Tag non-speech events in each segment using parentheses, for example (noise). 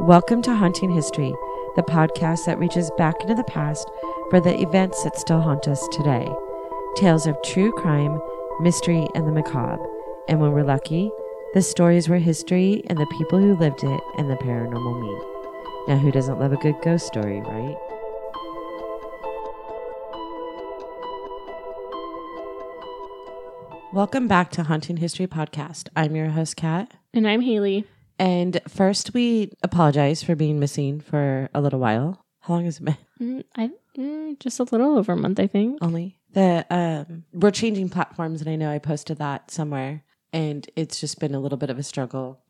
Welcome to Haunting History, the podcast that reaches back into the past for the events that still haunt us today. Tales of true crime, mystery, and the macabre. And when we're lucky, the stories where history and the people who lived it and the paranormal meet. Now, who doesn't love a good ghost story, right? Welcome back to Haunting History Podcast. I'm your host, Kat. And I'm Haley. And first, we apologize for being missing for a little while. How long has it been? Mm, I mm, just a little over a month, I think. Only the um, we're changing platforms, and I know I posted that somewhere, and it's just been a little bit of a struggle.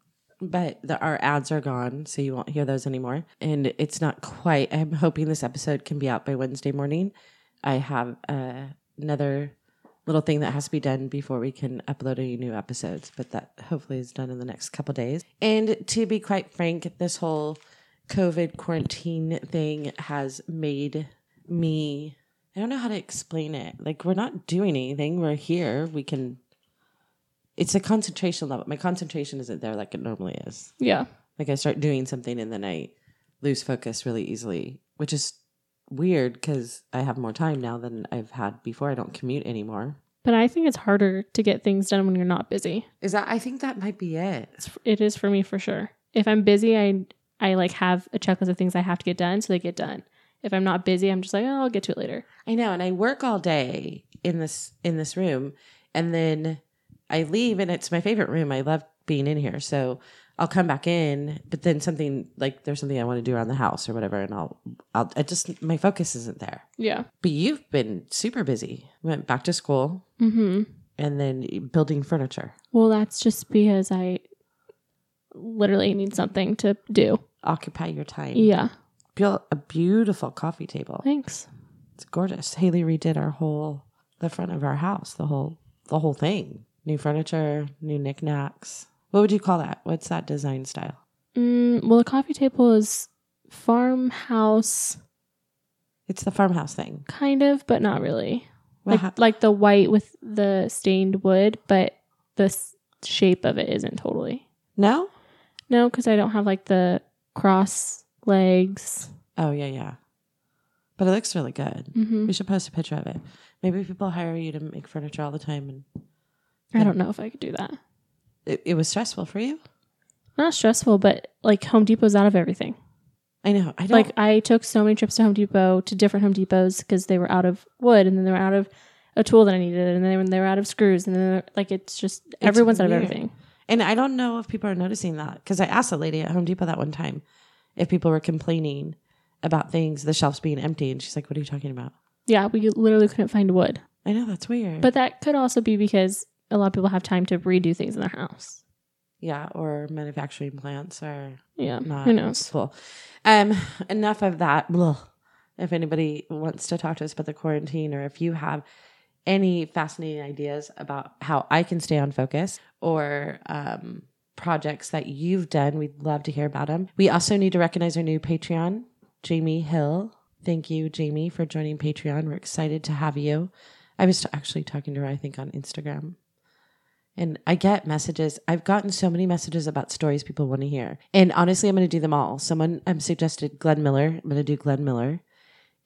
But the, our ads are gone, so you won't hear those anymore. And it's not quite. I'm hoping this episode can be out by Wednesday morning. I have uh, another little thing that has to be done before we can upload any new episodes, but that hopefully is done in the next couple days. And to be quite frank, this whole COVID quarantine thing has made me I don't know how to explain it. Like we're not doing anything. We're here. We can it's a concentration level. My concentration isn't there like it normally is. Yeah. Like I start doing something and then I lose focus really easily, which is weird because I have more time now than I've had before. I don't commute anymore. But I think it's harder to get things done when you're not busy. Is that? I think that might be it. It's, it is for me for sure. If I'm busy, I I like have a checklist of things I have to get done, so they get done. If I'm not busy, I'm just like, oh, I'll get to it later. I know, and I work all day in this in this room, and then I leave, and it's my favorite room. I love being in here, so I'll come back in, but then something like there's something I want to do around the house or whatever, and I'll I'll I just my focus isn't there. Yeah. But you've been super busy. Went back to school Mm-hmm. and then building furniture. Well, that's just because I literally need something to do. Occupy your time. Yeah. Built a beautiful coffee table. Thanks. It's gorgeous. Haley redid our whole the front of our house, the whole the whole thing. New furniture, new knickknacks. What would you call that? What's that design style? Mm, well, the coffee table is farmhouse, It's the farmhouse thing. kind of, but not really. What like hap- like the white with the stained wood, but the s- shape of it isn't totally. no? No, because I don't have like the cross legs. Oh yeah, yeah. But it looks really good. hmm We should post a picture of it. Maybe people hire you to make furniture all the time and I don't know if I could do that. It, it was stressful for you? Not stressful, but like Home Depot's out of everything. I know. I don't Like I took so many trips to Home Depot to different Home Depots because they were out of wood, and then they were out of a tool that I needed, and then they were out of screws, and then like it's just everyone's out of weird. everything. And I don't know if people are noticing that because I asked a lady at Home Depot that one time if people were complaining about things, the shelves being empty, and she's like, "What are you talking about?" Yeah, we literally couldn't find wood, I know that's weird, but that could also be because a lot of people have time to redo things in their house. yeah, or manufacturing plants are Yeah, not who knows? full. Um, enough of that. Blah. If anybody wants to talk to us about the quarantine, or if you have any fascinating ideas about how I can stay on focus, or um, projects that you've done, we'd love to hear about them. We also need to recognize our new Patreon, Jamie Hill. Thank you, Jamie, for joining Patreon. We're excited to have you. I was actually talking to her, I think, on Instagram. And I get messages. I've gotten so many messages about stories people want to hear. And honestly, I'm going to do them all. Someone um, suggested Glenn Miller. I'm going to do Glenn Miller.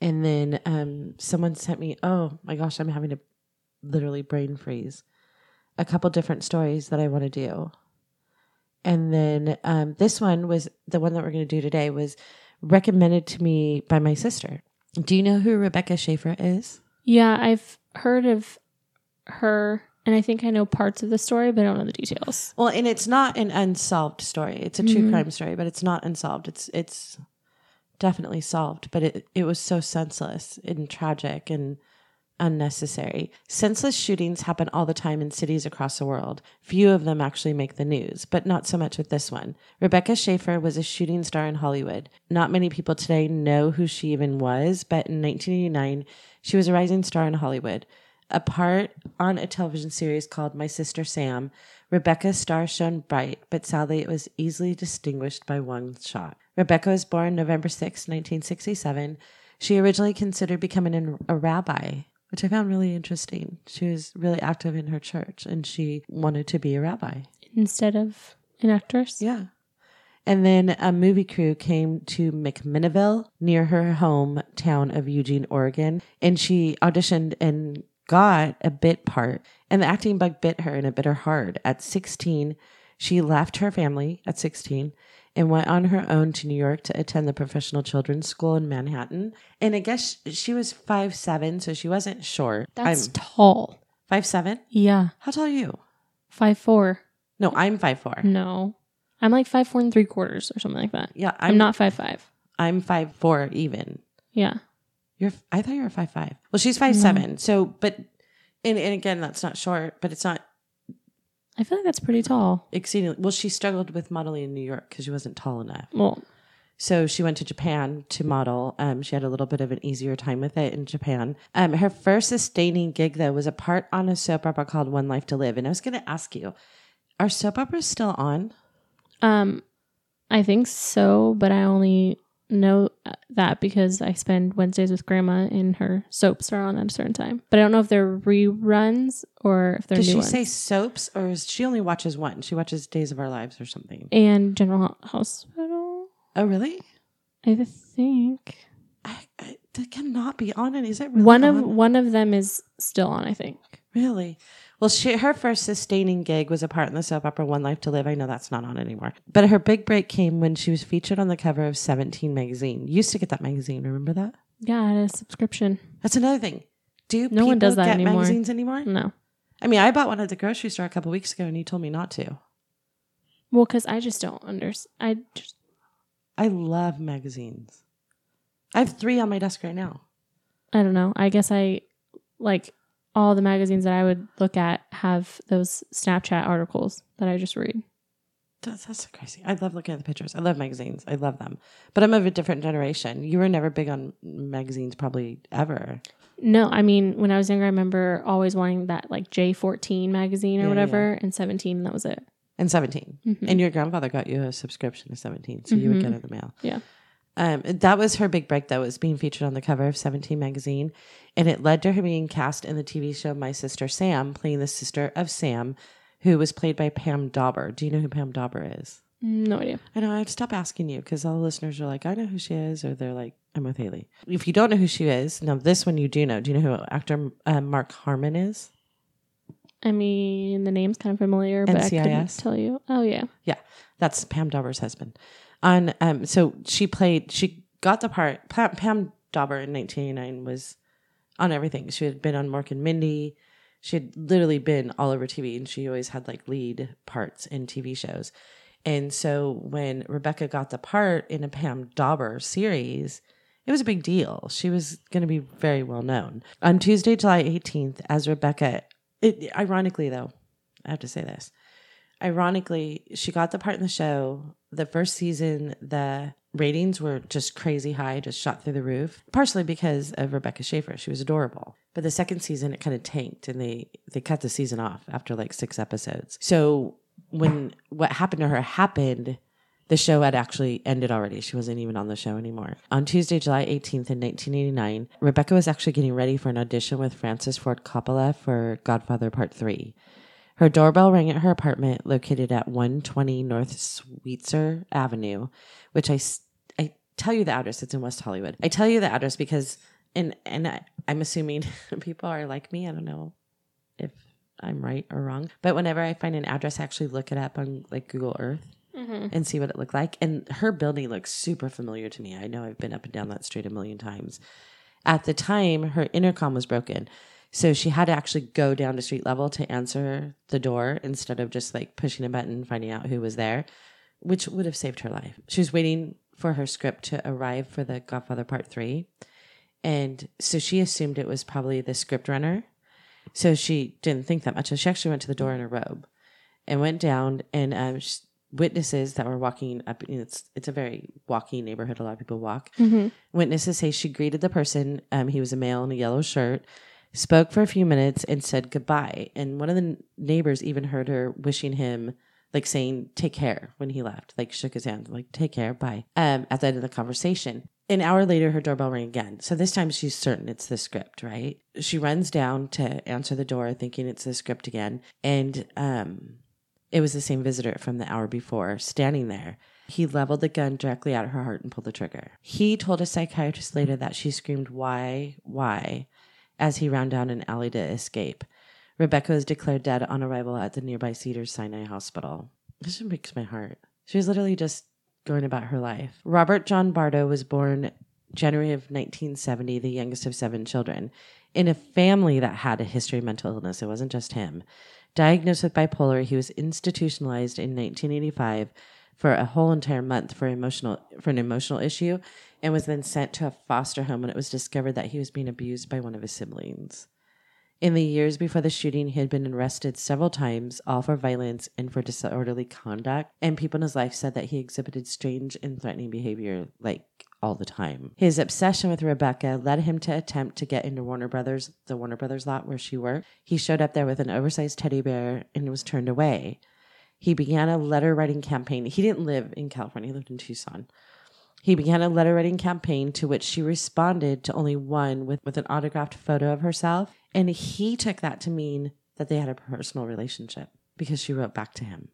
And then um, someone sent me, oh my gosh, I'm having to literally brain freeze. A couple different stories that I want to do. And then um, this one was the one that we're going to do today was recommended to me by my sister. Do you know who Rebecca Schaeffer is? Yeah, I've heard of her, and I think I know parts of the story, but I don't know the details. Well, and it's not an unsolved story. It's a true Mhm. crime story, but it's not unsolved. It's it's definitely solved, but it it was so senseless and tragic and unnecessary. Senseless shootings happen all the time in cities across the world. Few of them actually make the news, but not so much with this one. Rebecca Schaeffer was a shooting star in Hollywood. Not many people today know who she even was, but in 1989, she was a rising star in Hollywood. A part on a television series called My Sister Sam, Rebecca's star shone bright, but sadly it was easily distinguished by one shot. Rebecca was born November 6, 1967. She originally considered becoming an, a rabbi, which I found really interesting. She was really active in her church and she wanted to be a rabbi. Instead of an actress. Yeah. And then a movie crew came to McMinnville near her hometown of Eugene, Oregon, and she auditioned and got a bit part. And the acting bug bit her and it bit her hard. At 16, she left her family at 16 and went on her own to New York to attend the professional children's school in Manhattan. And I guess she was five seven, so she wasn't short. That's I'm tall. five seven. Yeah. How tall are you? Five four. No, I'm five four. No. I'm like five four and three quarters or something like that. Yeah, I'm, I'm, not five five. I'm five four even. Yeah. You're. I thought you were five five. Well, she's five No. seven. So, but, and, and again, that's not short, but it's not I feel like that's pretty tall. exceedingly. Well, she struggled with modeling in New York because she wasn't tall enough. Well, So she went to Japan to model. Um, she had a little bit of an easier time with it in Japan. Um, her first sustaining gig though was a part on a soap opera called One Life to Live. And I was going to ask you, are soap operas still on? um, I think so, but I only know uh, that because I spend Wednesdays with Grandma, and her soaps are on at a certain time. But I don't know if they're reruns or if they're Does new she ones. say soaps or is she only watches one? She watches Days of Our Lives or something. and General Hospital, Oh, really? I think I, I, that cannot be on it. Is it really one of one of them is still on. I think. Really? Well, she, her first sustaining gig was a part in the soap opera One Life to Live. I know that's not on anymore. But her big break came when she was featured on the cover of 17 magazine. You used to get that magazine. Remember that? Yeah, I had a subscription. That's another thing. Do No one people does that get anymore. magazines anymore? No, I mean, I bought one at the grocery store a couple weeks ago and you told me not to. well, because I just don't understand. I just I love magazines. I have three on my desk right now. I don't know. I guess I like all the magazines that I would look at have those Snapchat articles that I just read. That's, that's so crazy. I love looking at the pictures. I love magazines. I love them. But I'm of a different generation. You were never big on magazines, probably ever. No, I mean when I was younger, I remember always wanting that like J fourteen magazine or Yeah, whatever, and seventeen, that was it. And 17. Mhm. And your grandfather got you a subscription to 17, so you would get it in the mail. Yeah. Um, that was her big break, though, was being featured on the cover of 17 magazine. And it led to her being cast in the TV show My Sister Sam, playing the sister of Sam, who was played by Pam Dawber. Do you know who Pam Dawber is? No idea. I know, I've to stop asking you because all the listeners are like, I know who she is, or they're like, I'm with Haley. If you don't know who she is, now this one you do know. Do you know who actor uh, Mark Harmon is? I mean, the name's kind of familiar, but I couldn't tell you. Oh yeah, yeah, That's Pam Dawber's husband. On um, so she played. She got the part. Pam, Pam Dawber in 1989 was on everything. She had been on Mork and Mindy. She had literally been all over TV, and she always had like lead parts in TV shows. And so when Rebecca got the part in a Pam Dawber series, it was a big deal. She was going to be very well known. On Tuesday, July 18th, as Rebecca, it, ironically though, I have to say this ironically, she got the part in the show. The first season, the ratings were just crazy high, just shot through the roof. Partially because of Rebecca Schaeffer, she was adorable. But the second season, it kind of tanked, and they they cut the season off after like six episodes. So when what happened to her happened. The show had actually ended already. She wasn't even on the show anymore. On Tuesday, July 18th in 1989, Rebecca was actually getting ready for an audition with Francis Ford Coppola for Godfather Part 3. Her doorbell rang at her apartment located at 120 North Sweetzer Avenue, which I, I tell you the address. It's in West Hollywood. I tell you the address because, and, and I, I'm assuming (laughs) people are like me. I don't know if I'm right or wrong. But whenever I find an address, I actually look it up on like Google Earth and see what it looked like. And her building looks super familiar to me. I know I've been up and down that street a million times. At the time, her intercom was broken. So she had to actually go down to street level to answer the door instead of just like pushing a button, finding out who was there, which would have saved her life. She was waiting for her script to arrive for the Godfather Part 3. And so she assumed it was probably the script runner. So she didn't think that much. So she actually went to the door in a robe and went down and um, sh- witnesses that were walking up. It's it's a very walking neighborhood. A lot of people walk. Mm-hmm. Witnesses say she greeted the person. Um, he was a male in a yellow shirt. Spoke for a few minutes and said goodbye. And one of the neighbors even heard her wishing him, like saying "take care" when he left. Like shook his hand, like "take care, bye." Um, at the end of the conversation. An hour later, her doorbell rang again. So this time she's certain it's the script, right? She runs down to answer the door, thinking it's the script again. And um, it was the same visitor from the hour before standing there. He leveled the gun directly at her heart and pulled the trigger. He told a psychiatrist later that she screamed, Why, why, as he ran down an alley to escape. Rebecca was declared dead on arrival at the nearby Cedars Sinai Hospital. This breaks my heart. She was literally just going about her life. Robert John Bardo was born January of 1970, the youngest of seven children, in a family that had a history of mental illness. It wasn't just him. Diagnosed with bipolar, he was institutionalized in 1985 for a whole entire month for emotional for an emotional issue and was then sent to a foster home when it was discovered that he was being abused by one of his siblings. In the years before the shooting, he had been arrested several times, all for violence and for disorderly conduct. And people in his life said that he exhibited strange and threatening behavior like all the time. His obsession with Rebecca led him to attempt to get into Warner Brothers, the Warner Brothers lot where she worked. He showed up there with an oversized teddy bear and was turned away. He began a letter writing campaign. He didn't live in California, he lived in Tucson. He began a letter writing campaign to which she responded to only one with, with an autographed photo of herself. And he took that to mean that they had a personal relationship because she wrote back to him.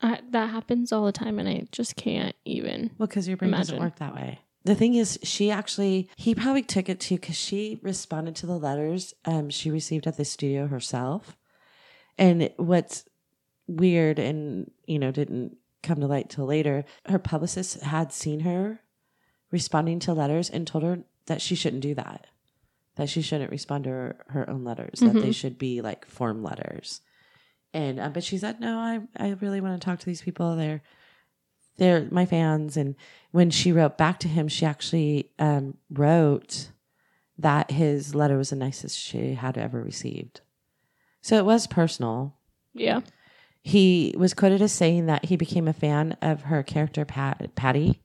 I, that happens all the time, and I just can't even. Well, because your brain doesn't work that way. The thing is, she actually, he probably took it to because she responded to the letters um, she received at the studio herself. And what's weird and, you know, didn't come to light till later, her publicist had seen her responding to letters and told her that she shouldn't do that, that she shouldn't respond to her, her own letters, that they should be like form letters. And, uh, but she said, no, I, I really want to talk to these people. They're, they're my fans. And when she wrote back to him, she actually um, wrote that his letter was the nicest she had ever received. So it was personal. Yeah. He was quoted as saying that he became a fan of her character, Pat, Patty.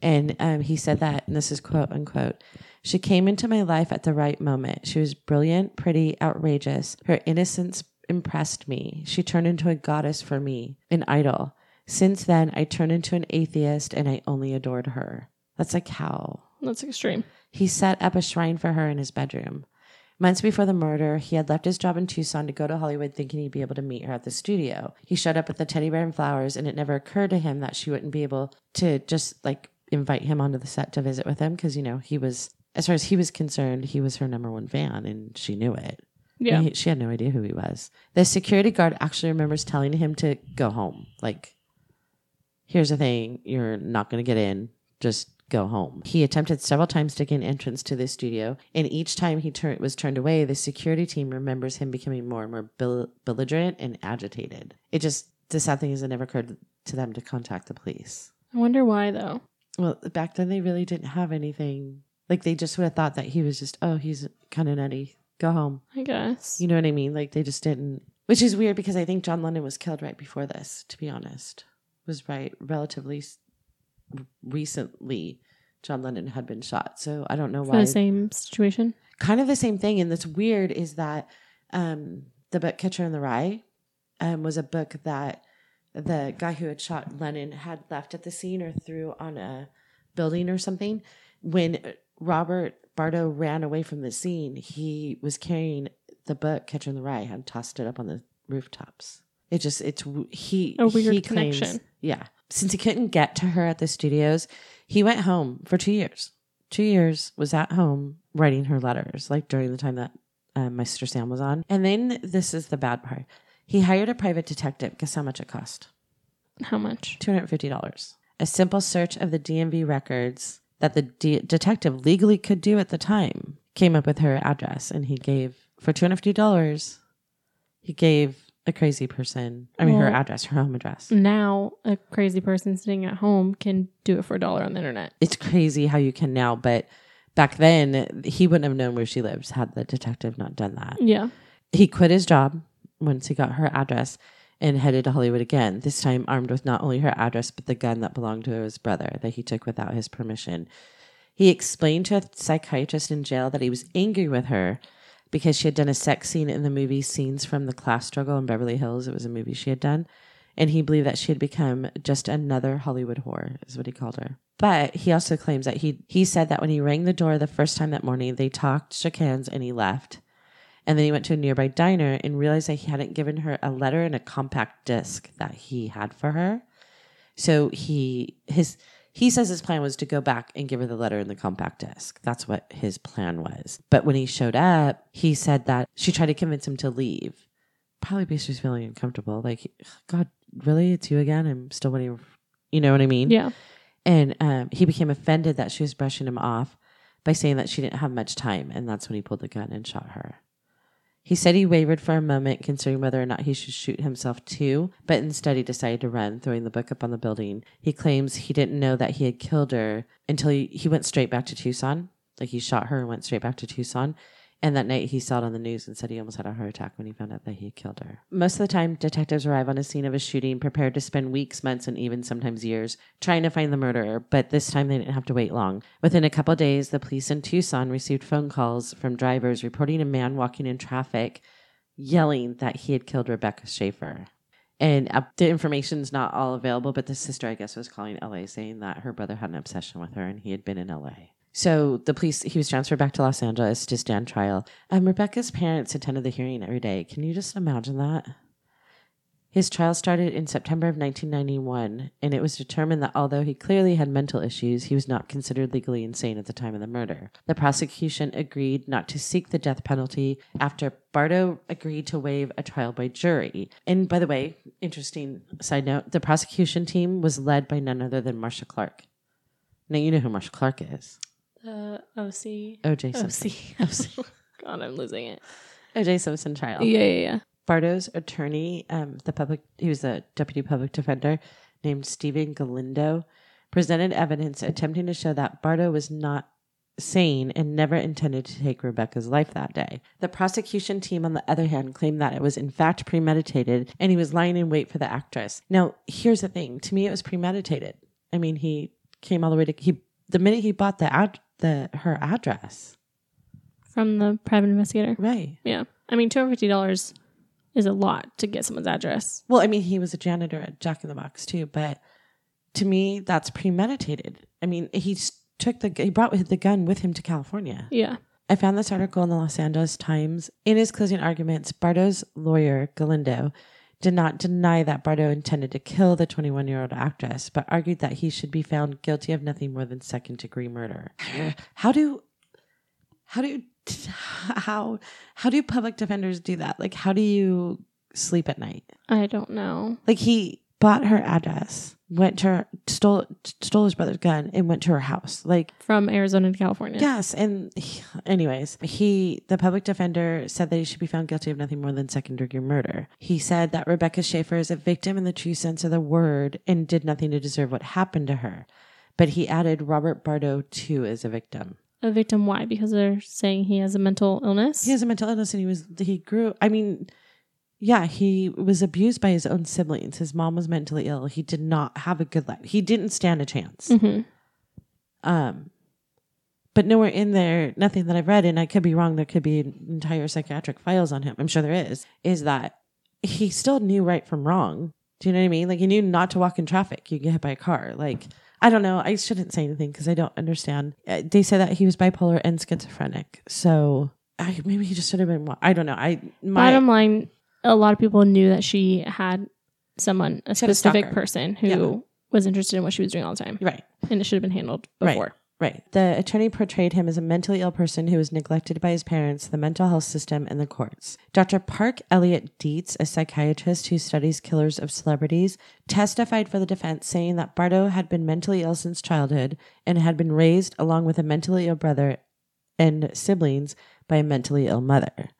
And um, he said that, and this is quote unquote, she came into my life at the right moment. She was brilliant, pretty, outrageous. Her innocence impressed me. She turned into a goddess for me, an idol. Since then, I turned into an atheist and I only adored her. That's like how That's extreme. he set up a shrine for her in his bedroom. Months before the murder, he had left his job in Tucson to go to Hollywood thinking he'd be able to meet her at the studio. He showed up with the teddy bear and flowers, and it never occurred to him that she wouldn't be able to just like invite him onto the set to visit with him because, you know, he was, as far as he was concerned, he was her number one fan and she knew it. Yeah. He- she had no idea who he was. The security guard actually remembers telling him to go home. Like, here's the thing you're not going to get in. Just go home. He attempted several times to gain entrance to the studio, and each time he tur- was turned away, the security team remembers him becoming more and more bel- belligerent and agitated. It just, the sad thing is, it never occurred to them to contact the police. I wonder why though. Well, back then they really didn't have anything. Like, they just would have thought that he was just, oh, he's kind of nutty. Go home. I guess. You know what I mean? Like they just didn't, which is weird because I think John Lennon was killed right before this. To be honest, was right relatively recently. John Lennon had been shot, so I don't know why. the same situation. Kind of the same thing, and that's weird is that um, the book Catcher in the Rye um, was a book that the guy who had shot Lennon had left at the scene or threw on a building or something. When Robert Bardo ran away from the scene, he was carrying the book Catcher in the Rye and tossed it up on the rooftops. It just it's he A weird he claims- connection. Yeah, since he couldn't get to her at the studios, he went home for two years. Two years was at home writing her letters, like during the time that uh, my sister Sam was on. And then this is the bad part. He hired a private detective. Guess how much it cost? How much? $250. A simple search of the DMV records that the de- detective legally could do at the time came up with her address. And he gave, for $250, he gave a crazy person, I mean, her address, her home address. Now a crazy person sitting at home can do it for a dollar on the internet. It's crazy how you can now, but back then, he wouldn't have known where she lives had the detective not done that. Yeah. He quit his job once he got her address and headed to Hollywood again, this time armed with not only her address, but the gun that belonged to his brother that he took without his permission. He explained to a psychiatrist in jail that he was angry with her because she had done a sex scene in the movie Scenes from the Class Struggle in Beverly Hills. It was a movie she had done. And he believed that she had become just another Hollywood whore, is what he called her. But he also claims that he he said that when he rang the door the first time that morning, they talked, shook hands, and he left. And then he went to a nearby diner and realized that he hadn't given her a letter and a compact disc that he had for her. So he his he says his plan was to go back and give her the letter in the compact disc. That's what his plan was. But when he showed up, he said that she tried to convince him to leave. Probably because she's feeling uncomfortable. Like, God, really? It's you again? I'm still waiting. You know what I mean? Yeah. And um, he became offended that she was brushing him off by saying that she didn't have much time. And that's when he pulled the gun and shot her. He said he wavered for a moment, considering whether or not he should shoot himself too, but instead he decided to run, throwing the book up on the building. He claims he didn't know that he had killed her until he, he went straight back to Tucson. Like he shot her and went straight back to Tucson. And that night he saw it on the news and said he almost had a heart attack when he found out that he had killed her. Most of the time, detectives arrive on a scene of a shooting prepared to spend weeks, months, and even sometimes years trying to find the murderer, but this time they didn't have to wait long. Within a couple days, the police in Tucson received phone calls from drivers reporting a man walking in traffic yelling that he had killed Rebecca Schaeffer. And uh, the information's not all available, but the sister, I guess, was calling LA saying that her brother had an obsession with her and he had been in LA. So the police, he was transferred back to Los Angeles to stand trial. Um, Rebecca's parents attended the hearing every day. Can you just imagine that? His trial started in September of 1991, and it was determined that although he clearly had mental issues, he was not considered legally insane at the time of the murder. The prosecution agreed not to seek the death penalty after Bardo agreed to waive a trial by jury. And by the way, interesting side note the prosecution team was led by none other than Marcia Clark. Now, you know who Marcia Clark is The OC. OJ Simpson. (laughs) OC. God, I'm losing it. OJ Simpson trial. Yeah, yeah, yeah. Bardo's attorney, um, the public, he was a deputy public defender named Stephen Galindo, presented evidence attempting to show that Bardo was not sane and never intended to take Rebecca's life that day. The prosecution team, on the other hand, claimed that it was in fact premeditated and he was lying in wait for the actress. Now, here's the thing: to me, it was premeditated. I mean, he came all the way to he the minute he bought the ad the her address, From the private investigator. right? Yeah. I mean, $250 is a lot to get someone's address. Well, I mean, he was a janitor at Jack in the Box too, but to me, that's premeditated. I mean, he took the he brought the gun with him to California. Yeah. I found this article in the Los Angeles Times. In his closing arguments, Bardo's lawyer Galindo did not deny that Bardo intended to kill the 21 year old actress, but argued that he should be found guilty of nothing more than second degree murder. (sighs) How do how do (sighs) how how do public defenders do that? Like, how do you sleep at night? I don't know. Like he bought her address, went to her, stole stole his brother's gun, and went to her house. Like From Arizona to California. yes, and he- (sighs) anyways, he the public defender said that he should be found guilty of nothing more than second degree murder. He said that Rebecca Schaeffer is a victim in the true sense of the word and did nothing to deserve what happened to her. But he added Robert Bardo too is a victim. A victim, why? Because they're saying he has a mental illness? He has a mental illness and he was he grew I mean yeah, he was abused by his own siblings. His mom was mentally ill. He did not have a good life. He didn't stand a chance. hmm Um but nowhere in there, nothing that I've read, and I could be wrong, there could be entire psychiatric files on him. I'm sure there is, is that he still knew right from wrong. Do you know what I mean? Like he knew not to walk in traffic. You get hit by a car. Like I don't know. I shouldn't say anything because I don't understand. Uh, They say that he was bipolar and schizophrenic. So I, maybe he just should have been. I don't know. I my Bottom line, a lot of people knew that she had someone, a She had a specific person who Yeah. was interested in what she was doing all the time. right. And it should have been handled Right. before. Right. The attorney portrayed him as a mentally ill person who was neglected by his parents, the mental health system, and the courts. Dr. Park Elliott Dietz, a psychiatrist who studies killers of celebrities, testified for the defense, saying that Bardo had been mentally ill since childhood and had been raised along with a mentally ill brother and siblings by a mentally ill mother.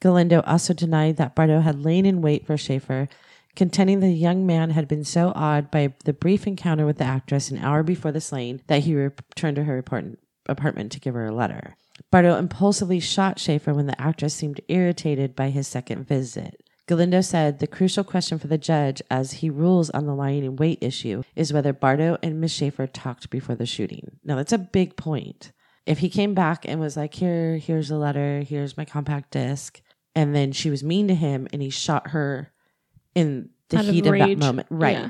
Galindo also denied that Bardo had lain in wait for Schaeffer, contending the young man had been so awed by the brief encounter with the actress an hour before the slaying that he returned to her apart- apartment to give her a letter. Bardo impulsively shot Schaeffer when the actress seemed irritated by his second visit. Galindo said the crucial question for the judge, as he rules on the lying in wait issue, is whether Bardo and Miss Schaeffer talked before the shooting. Now, that's a big point. If he came back and was like, "Here, here's a letter. Here's my compact disc," and then she was mean to him and he shot her in the Out heat of, that moment, right? Yeah.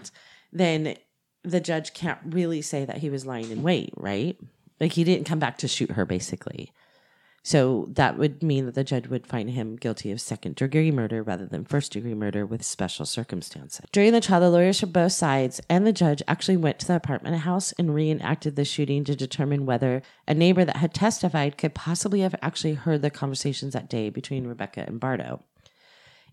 Then the judge can't really say that he was lying in wait, right? Like he didn't come back to shoot her, basically. So that would mean that the judge would find him guilty of second degree murder rather than first degree murder with special circumstances. During the trial, the lawyers from both sides and the judge actually went to the apartment house and reenacted the shooting to determine whether a neighbor that had testified could possibly have actually heard the conversations that day between Rebecca and Bardo.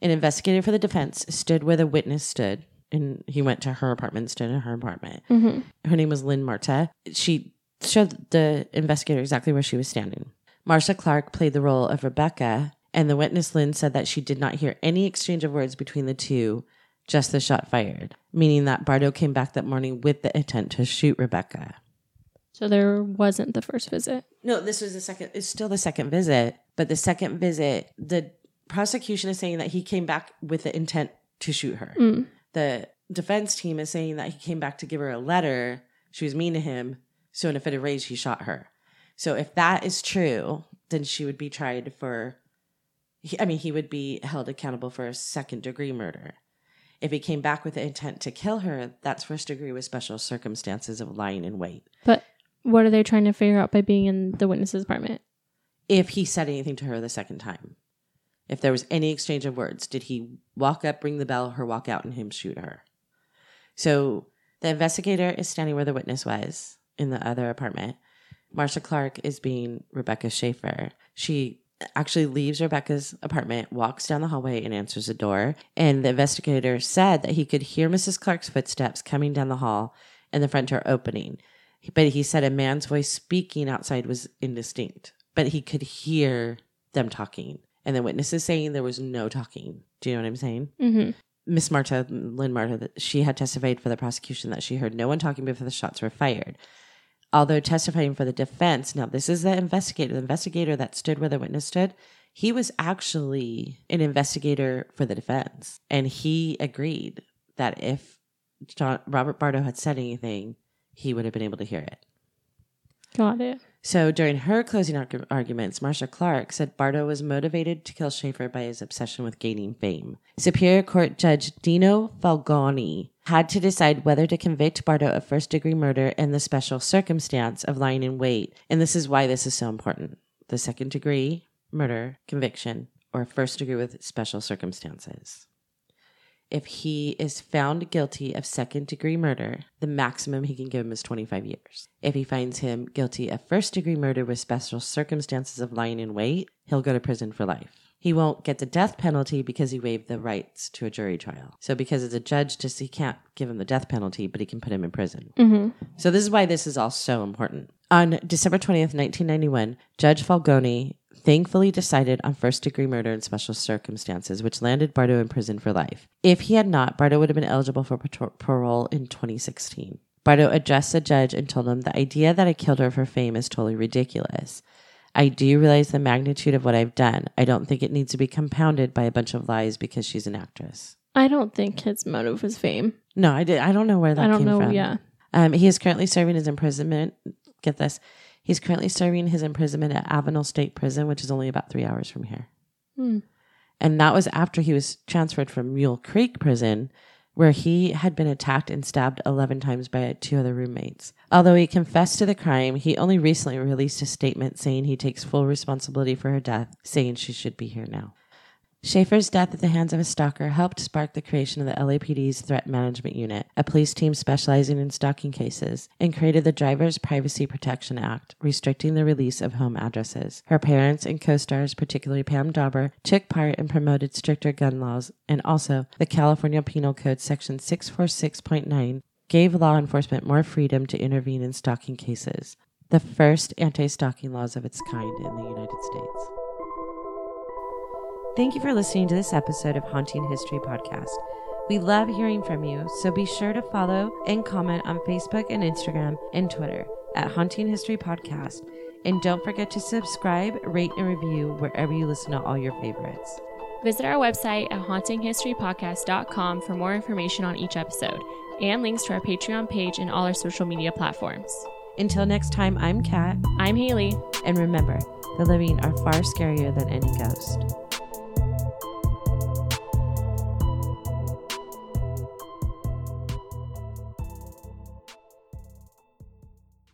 An investigator for the defense stood where the witness stood, and he went to her apartment, stood in her apartment. Mm-hmm. Her name was Lynn Marta. She showed the investigator exactly where she was standing. Marcia Clark played the role of Rebecca, and the witness Lynn said that she did not hear any exchange of words between the two, just the shot fired, meaning that Bardo came back that morning with the intent to shoot Rebecca. So there wasn't the first visit. No, this was the second. It's still the second visit, but the second visit, the prosecution is saying that he came back with the intent to shoot her. Mm. The defense team is saying that he came back to give her a letter. She was mean to him, so in a fit of rage, he shot her. So if that is true, then she would be tried for. I mean, he would be held accountable for a second degree murder. If he came back with the intent to kill her, that's first degree with special circumstances of lying in wait. But what are they trying to figure out by being in the witness's apartment? if he said anything to her the second time. If there was any exchange of words, did he walk up, ring the bell, her walk out, and him shoot her? So the investigator is standing where the witness was in the other apartment. Marcia Clark is being Rebecca Schaeffer. She actually leaves Rebecca's apartment, walks down the hallway, and answers the door. And the investigator said that he could hear Mrs. Clark's footsteps coming down the hall and the front door opening. But he said a man's voice speaking outside was indistinct, but he could hear them talking. And the witness is saying there was no talking. Do you know what I'm saying? Mm-hmm. Miss Marta, Lynn Marta, she had testified for the prosecution that she heard no one talking before the shots were fired. Although testifying for the defense, now this is the investigator, the investigator that stood where the witness stood. He was actually an investigator for the defense, and he agreed that if John, Robert Bardo had said anything, he would have been able to hear it. Got it. So during her closing argu- arguments, Marcia Clark said Bardo was motivated to kill Schaeffer by his obsession with gaining fame. Superior Court Judge Dino Fulgoni had to decide whether to convict Bardo of first degree murder in the special circumstance of lying in wait. And this is why this is so important. The second degree murder conviction or first degree with special circumstances. If he is found guilty of second degree murder, the maximum he can give him is 25 years. If he finds him guilty of first degree murder with special circumstances of lying in wait, he'll go to prison for life. He won't get the death penalty because he waived the rights to a jury trial. So because it's a judge, just he can't give him the death penalty, but he can put him in prison. Mm-hmm. So this is why this is all so important. On December 20th, 1991, Judge Fulgoni thankfully decided on first degree murder in special circumstances, which landed Bardo in prison for life. If he had not, Bardo would have been eligible for parole in 2016. Bardo addressed the judge and told him the idea that I killed her for fame is totally ridiculous. I do realize the magnitude of what I've done. I don't think it needs to be compounded by a bunch of lies because she's an actress. I don't think his motive was fame. No, I did. I don't know where that I don't came know. from. Yeah. Um, he is currently serving his imprisonment. Get this. He's currently serving his imprisonment at Avenal State Prison, which is only about three hours from here. Hmm. And that was after he was transferred from Mule Creek Prison, where he had been attacked and stabbed 11 times by two other roommates. Although he confessed to the crime, he only recently released a statement saying he takes full responsibility for her death, saying she should be here now. Schaeffer's death at the hands of a stalker helped spark the creation of the LAPD's Threat Management Unit, a police team specializing in stalking cases, and created the Driver's Privacy Protection Act, restricting the release of home addresses. Her parents and co stars, particularly Pam Dawber, took part and promoted stricter gun laws, and also the California Penal Code Section 646.9 gave law enforcement more freedom to intervene in stalking cases, the first anti stalking laws of its kind in the United States. Thank you for listening to this episode of Haunting History Podcast. We love hearing from you, so be sure to follow and comment on Facebook and Instagram and Twitter at Haunting History Podcast. And don't forget to subscribe, rate, and review wherever you listen to all your favorites. Visit our website at hauntinghistorypodcast.com for more information on each episode and links to our Patreon page and all our social media platforms. Until next time, I'm Kat, I'm Haley. and remember, the living are far scarier than any ghost.